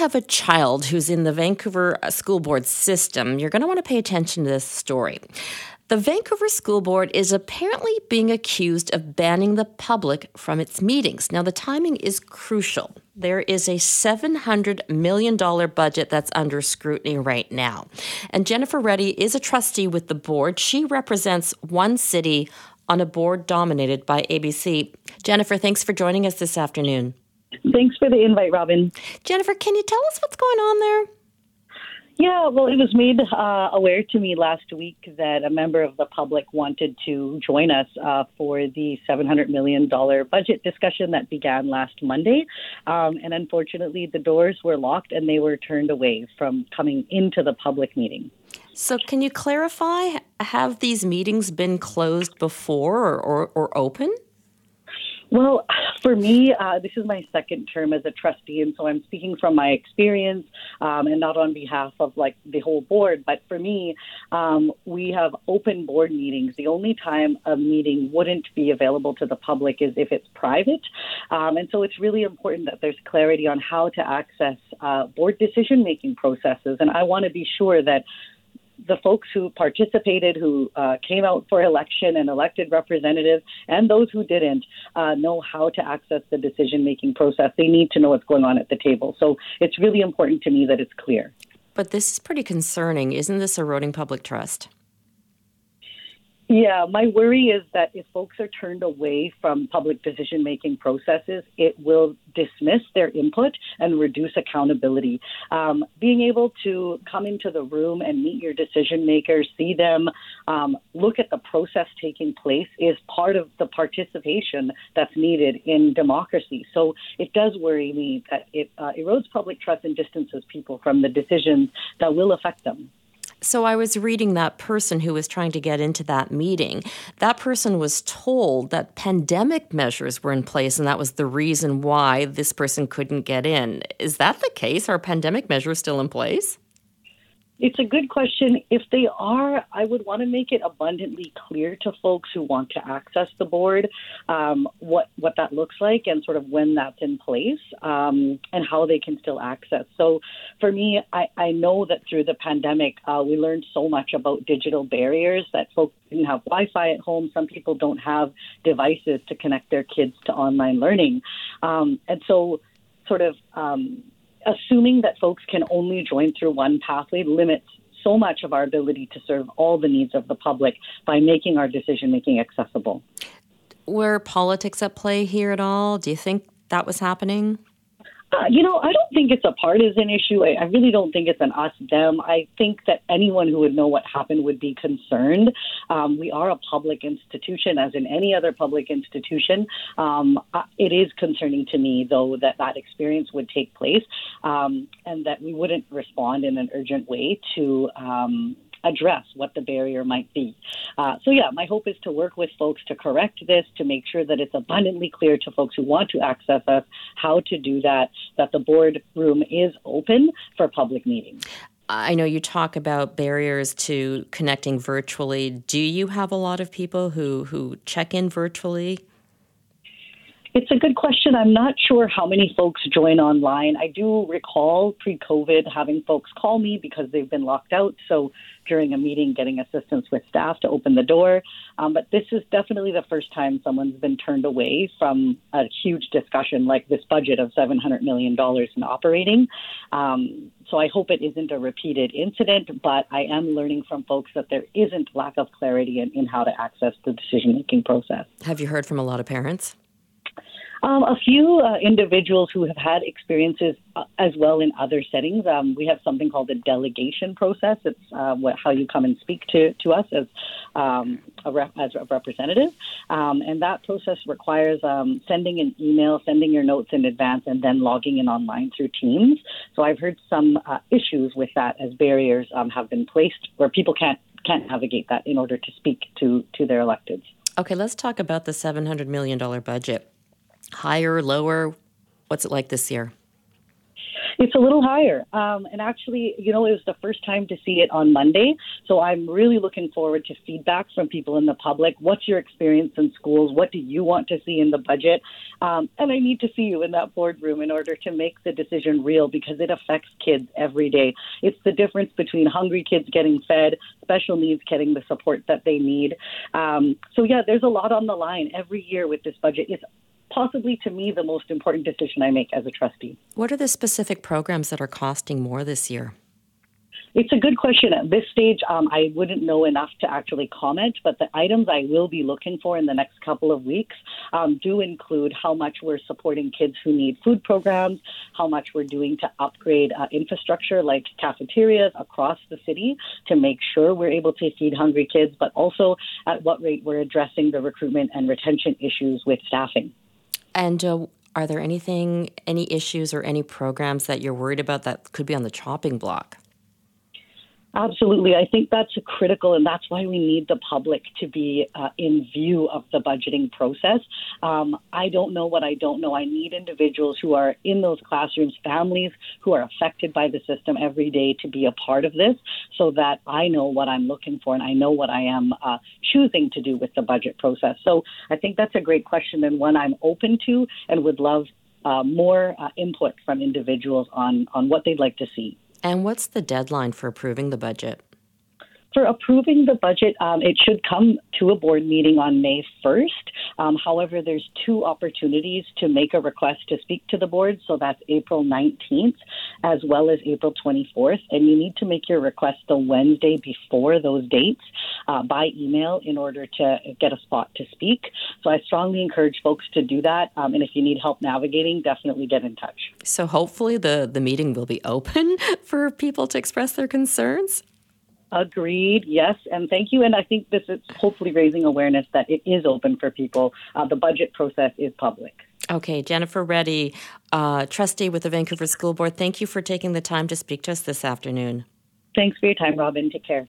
have a child who's in the Vancouver uh, School Board system, you're going to want to pay attention to this story. The Vancouver School Board is apparently being accused of banning the public from its meetings. Now, the timing is crucial. There is a $700 million budget that's under scrutiny right now. And Jennifer Reddy is a trustee with the board. She represents OneCity on a board dominated by ABC. Jennifer, thanks for joining us this afternoon. Thanks for the invite, Robin. Jennifer, can you tell us what's going on there? Yeah, well, it was made uh, aware to me last week that a member of the public wanted to join us uh, for the $700 million budget discussion that began last Monday. Um, and unfortunately, the doors were locked and they were turned away from coming into the public meeting. So, can you clarify? Have these meetings been closed before or, or, or open? Well, for me, uh, this is my second term as a trustee, and so I'm speaking from my experience um, and not on behalf of like the whole board. But for me, um, we have open board meetings. The only time a meeting wouldn't be available to the public is if it's private, um, and so it's really important that there's clarity on how to access uh, board decision making processes. And I want to be sure that the folks who participated, who uh, came out for election and elected representatives, and those who didn't uh, know how to access the decision making process. They need to know what's going on at the table. So it's really important to me that it's clear. But this is pretty concerning. Isn't this eroding public trust? Yeah, my worry is that if folks are turned away from public decision making processes, it will dismiss their input and reduce accountability. Um, being able to come into the room and meet your decision makers, see them, um, look at the process taking place is part of the participation that's needed in democracy. So it does worry me that it uh, erodes public trust and distances people from the decisions that will affect them. So I was reading that person who was trying to get into that meeting. That person was told that pandemic measures were in place, and that was the reason why this person couldn't get in. Is that the case? Are pandemic measures still in place? It's a good question. If they are, I would want to make it abundantly clear to folks who want to access the board um, what what that looks like and sort of when that's in place um, and how they can still access. So, for me, I, I know that through the pandemic, uh, we learned so much about digital barriers that folks didn't have Wi-Fi at home. Some people don't have devices to connect their kids to online learning, um, and so sort of um, assuming that folks can only join through one pathway limits so much of our ability to serve all the needs of the public by making our decision making accessible. Were politics at play here at all? Do you think that was happening? Uh, you know, I don't think it's a partisan issue. I, I really don't think it's an us them. I think that anyone who would know what happened would be concerned. Um, we are a public institution, as in any other public institution. Um, uh, it is concerning to me, though, that that experience would take place um, and that we wouldn't respond in an urgent way to. Address what the barrier might be. Uh, so, yeah, my hope is to work with folks to correct this, to make sure that it's abundantly clear to folks who want to access us how to do that, that the board room is open for public meetings. I know you talk about barriers to connecting virtually. Do you have a lot of people who, who check in virtually? It's a good question. I'm not sure how many folks join online. I do recall pre COVID having folks call me because they've been locked out. So during a meeting, getting assistance with staff to open the door. Um, but this is definitely the first time someone's been turned away from a huge discussion like this budget of $700 million in operating. Um, so I hope it isn't a repeated incident, but I am learning from folks that there isn't lack of clarity in, in how to access the decision making process. Have you heard from a lot of parents? Um, a few uh, individuals who have had experiences uh, as well in other settings. Um, we have something called a delegation process. It's uh, what, how you come and speak to, to us as, um, a rep, as a representative. Um, and that process requires um, sending an email, sending your notes in advance, and then logging in online through Teams. So I've heard some uh, issues with that as barriers um, have been placed where people can't can't navigate that in order to speak to, to their electeds. Okay, let's talk about the $700 million budget higher, lower? What's it like this year? It's a little higher. Um, and actually, you know, it was the first time to see it on Monday. So I'm really looking forward to feedback from people in the public. What's your experience in schools? What do you want to see in the budget? Um, and I need to see you in that boardroom in order to make the decision real because it affects kids every day. It's the difference between hungry kids getting fed, special needs getting the support that they need. Um, so, yeah, there's a lot on the line every year with this budget. It's possibly to me the most important decision I make as a trustee. What are the specific programs that are costing more this year? It's a good question. At this stage, um, I wouldn't know enough to actually comment, but the items I will be looking for in the next couple of weeks um, do include how much we're supporting kids who need food programs, how much we're doing to upgrade uh, infrastructure like cafeterias across the city to make sure we're able to feed hungry kids, but also at what rate we're addressing the recruitment and retention issues with staffing. And uh, are there anything, any issues or any programs that you're worried about that could be on the chopping block? Absolutely. I think that's critical, and that's why we need the public to be uh, in view of the budgeting process. Um, I don't know what I don't know. I need individuals who are in those classrooms, families who are affected by the system every day to be a part of this so that I know what I'm looking for and I know what I am uh, choosing to do with the budget process. So I think that's a great question and one I'm open to and would love uh, more uh, input from individuals on, on what they'd like to see. And what's the deadline for approving the budget? For approving the budget, um, it should come to a board meeting on May 1st. Um, however, there's two opportunities to make a request to speak to the board. So that's April 19th as well as April 24th. And you need to make your request the Wednesday before those dates uh, by email in order to get a spot to speak. So I strongly encourage folks to do that. Um, and if you need help navigating, definitely get in touch. So hopefully the, the meeting will be open for people to express their concerns. Agreed. Yes, and thank you. And I think this is hopefully raising awareness that it is open for people. Uh, the budget process is public. Okay, Jennifer Reddy, uh, trustee with the Vancouver School Board. Thank you for taking the time to speak to us this afternoon. Thanks for your time, Robin. Take care.